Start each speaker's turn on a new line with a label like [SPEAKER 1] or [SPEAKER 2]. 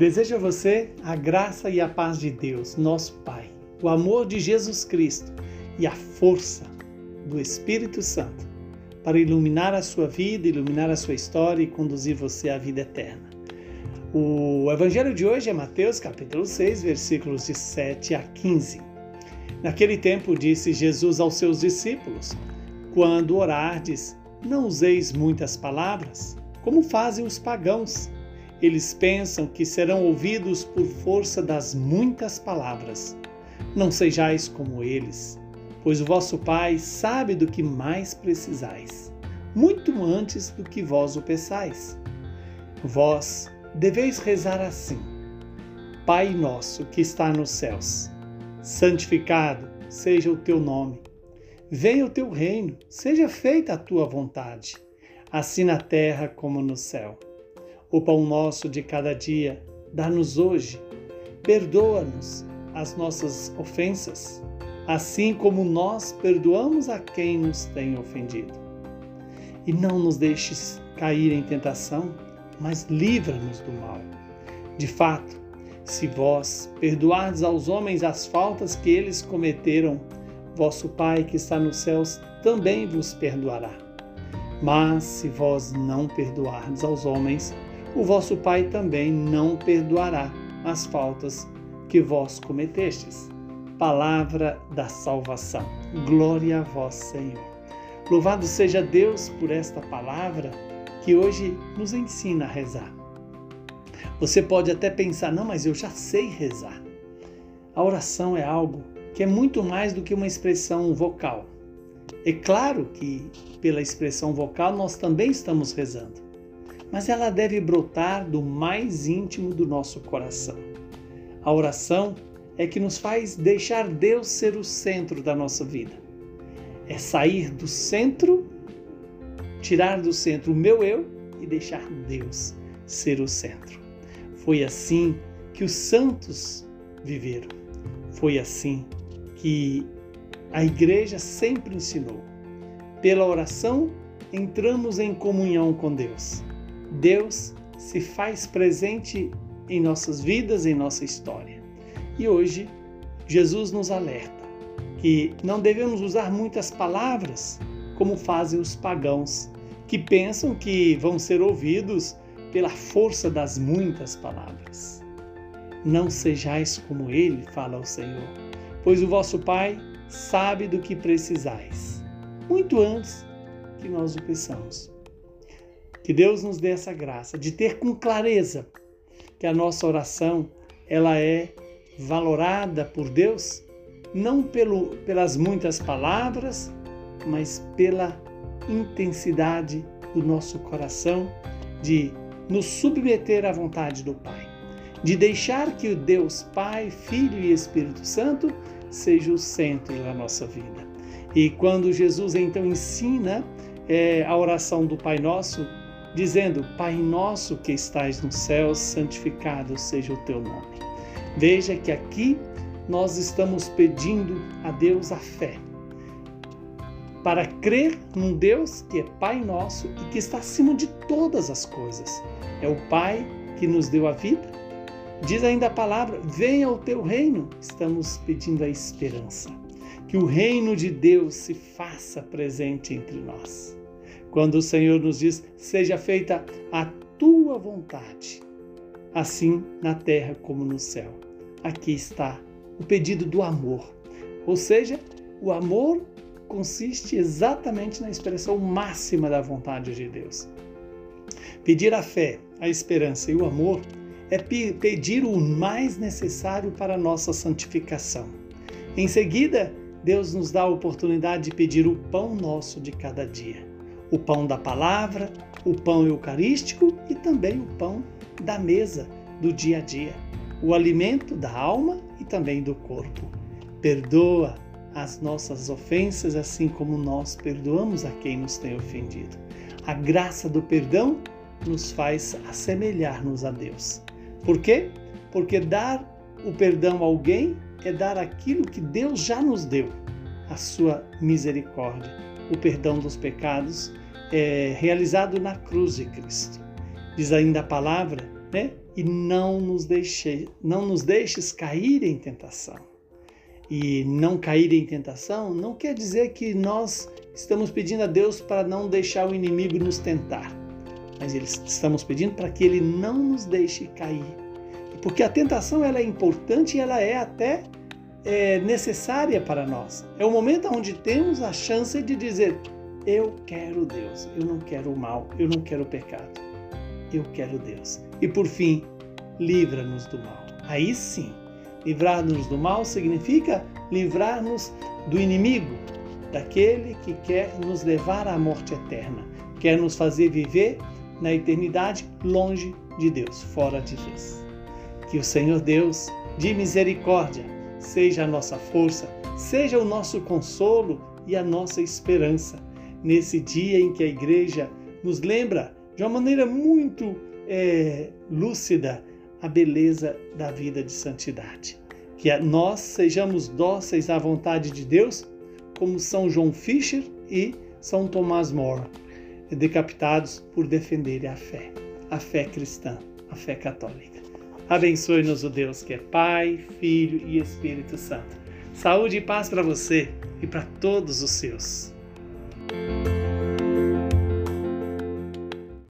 [SPEAKER 1] Desejo a você a graça e a paz de Deus, nosso Pai, o amor de Jesus Cristo e a força do Espírito Santo para iluminar a sua vida, iluminar a sua história e conduzir você à vida eterna. O evangelho de hoje é Mateus capítulo 6, versículos de 7 a 15. Naquele tempo disse Jesus aos seus discípulos: Quando orardes, não useis muitas palavras, como fazem os pagãos eles pensam que serão ouvidos por força das muitas palavras. Não sejais como eles, pois o vosso Pai sabe do que mais precisais, muito antes do que vós o peçais. Vós deveis rezar assim: Pai nosso que está nos céus, santificado seja o teu nome. Venha o teu reino, seja feita a tua vontade, assim na terra como no céu. O pão nosso de cada dia, dá-nos hoje. Perdoa-nos as nossas ofensas, assim como nós perdoamos a quem nos tem ofendido. E não nos deixes cair em tentação, mas livra-nos do mal. De fato, se vós perdoardes aos homens as faltas que eles cometeram, vosso Pai que está nos céus também vos perdoará. Mas se vós não perdoardes aos homens, o vosso Pai também não perdoará as faltas que vós cometestes. Palavra da salvação. Glória a vós, Senhor. Louvado seja Deus por esta palavra que hoje nos ensina a rezar. Você pode até pensar, não, mas eu já sei rezar. A oração é algo que é muito mais do que uma expressão vocal. É claro que pela expressão vocal nós também estamos rezando mas ela deve brotar do mais íntimo do nosso coração. A oração é que nos faz deixar Deus ser o centro da nossa vida. É sair do centro, tirar do centro o meu eu e deixar Deus ser o centro. Foi assim que os santos viveram. Foi assim que a igreja sempre ensinou. Pela oração, entramos em comunhão com Deus. Deus se faz presente em nossas vidas, em nossa história. E hoje, Jesus nos alerta que não devemos usar muitas palavras como fazem os pagãos, que pensam que vão ser ouvidos pela força das muitas palavras. Não sejais como ele, fala o Senhor, pois o vosso Pai sabe do que precisais, muito antes que nós o peçamos. Que Deus nos dê essa graça de ter com clareza que a nossa oração ela é valorada por Deus não pelo, pelas muitas palavras, mas pela intensidade do nosso coração de nos submeter à vontade do Pai, de deixar que o Deus Pai, Filho e Espírito Santo seja o centro da nossa vida. E quando Jesus então ensina é, a oração do Pai Nosso, dizendo: Pai nosso que estais no céu, santificado seja o teu nome. Veja que aqui nós estamos pedindo a Deus a fé para crer num Deus que é Pai nosso e que está acima de todas as coisas. É o Pai que nos deu a vida. Diz ainda a palavra: venha o teu reino. Estamos pedindo a esperança. Que o reino de Deus se faça presente entre nós. Quando o Senhor nos diz: Seja feita a tua vontade, assim na terra como no céu. Aqui está o pedido do amor. Ou seja, o amor consiste exatamente na expressão máxima da vontade de Deus. Pedir a fé, a esperança e o amor é pedir o mais necessário para a nossa santificação. Em seguida, Deus nos dá a oportunidade de pedir o pão nosso de cada dia o pão da palavra, o pão eucarístico e também o pão da mesa do dia a dia, o alimento da alma e também do corpo. Perdoa as nossas ofensas, assim como nós perdoamos a quem nos tem ofendido. A graça do perdão nos faz assemelhar-nos a Deus. Por quê? Porque dar o perdão a alguém é dar aquilo que Deus já nos deu, a sua misericórdia, o perdão dos pecados é, realizado na cruz de Cristo. Diz ainda a palavra né? E não nos deixe, não nos deixes cair em tentação. E não cair em tentação não quer dizer que nós estamos pedindo a Deus para não deixar o inimigo nos tentar, mas estamos pedindo para que ele não nos deixe cair. Porque a tentação ela é importante e ela é até é, necessária para nós. É o momento onde temos a chance de dizer: Eu quero Deus, eu não quero o mal, eu não quero o pecado, eu quero Deus. E por fim, livra-nos do mal. Aí sim, livrar-nos do mal significa livrar-nos do inimigo, daquele que quer nos levar à morte eterna, quer nos fazer viver na eternidade longe de Deus, fora de Deus. Que o Senhor Deus, de misericórdia, seja a nossa força, seja o nosso consolo e a nossa esperança nesse dia em que a igreja nos lembra de uma maneira muito é, lúcida a beleza da vida de santidade. Que nós sejamos dóceis à vontade de Deus, como São João Fischer e São Tomás More, decapitados por defenderem a fé, a fé cristã, a fé católica. Abençoe-nos o Deus que é Pai, Filho e Espírito Santo. Saúde e paz para você e para todos os seus.